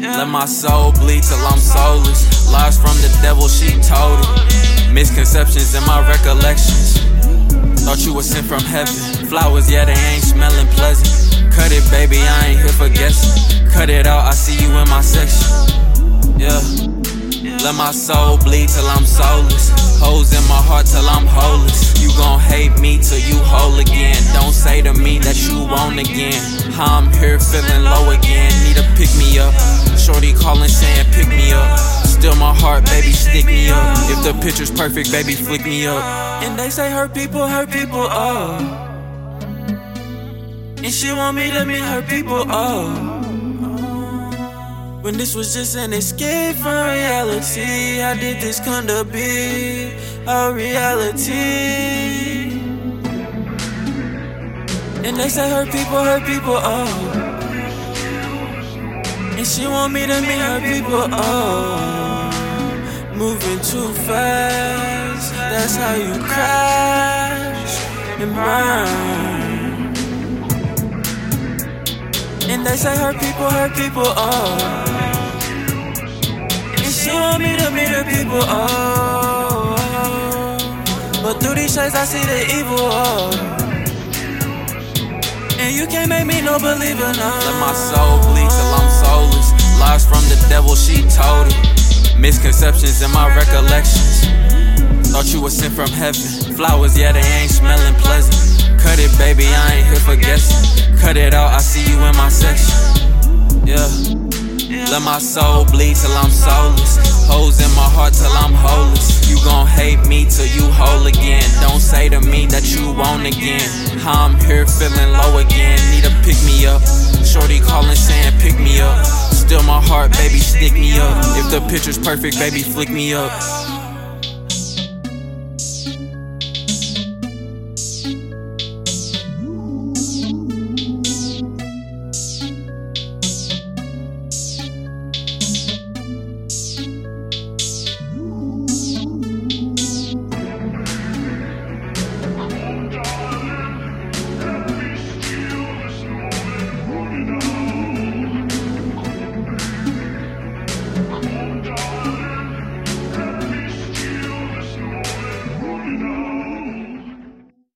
Let my soul bleed till I'm soulless. Lies from the devil, she told it. Misconceptions in my recollections. Thought you was sent from heaven. Flowers, yeah, they ain't smelling pleasant. Cut it, baby, I ain't here for guessing. Cut it out, I see you in my section. Yeah. Let my soul bleed till I'm soulless. Holes in my heart till I'm holeless. You gon' hate me till you whole again. Don't say to me that you won't again. How I'm here feeling low again. Need to pick me up. Shorty calling saying pick me up. Still my heart, baby, stick me up. If the picture's perfect, baby, flick me up. And they say hurt people, hurt people, oh. And she want me to meet her people, oh. When this was just an escape from reality, how did this come to be a reality? And they say hurt people, hurt people, oh. And she want me to meet her people, oh. Moving too fast, that's how you crash and burn. And they say her people, her people, oh. And she want me to meet her people, oh. But through these shades, I see the evil, oh. And you can't make me no believer, no. Let my soul bleed till I'm soulless. Lies from the devil, she told it. Misconceptions in my recollections. Thought you were sent from heaven. Flowers, yeah, they ain't smelling pleasant. Cut it, baby, I ain't here for guessing. Cut it out, I see you in my section. Yeah. Let my soul bleed till I'm soulless. Holes in my heart till I'm holeless. You gon' hate me till you whole again. Don't say to me that you won't again. How I'm here feeling low again. Need to stick me up. If the picture's perfect, baby, flick me up.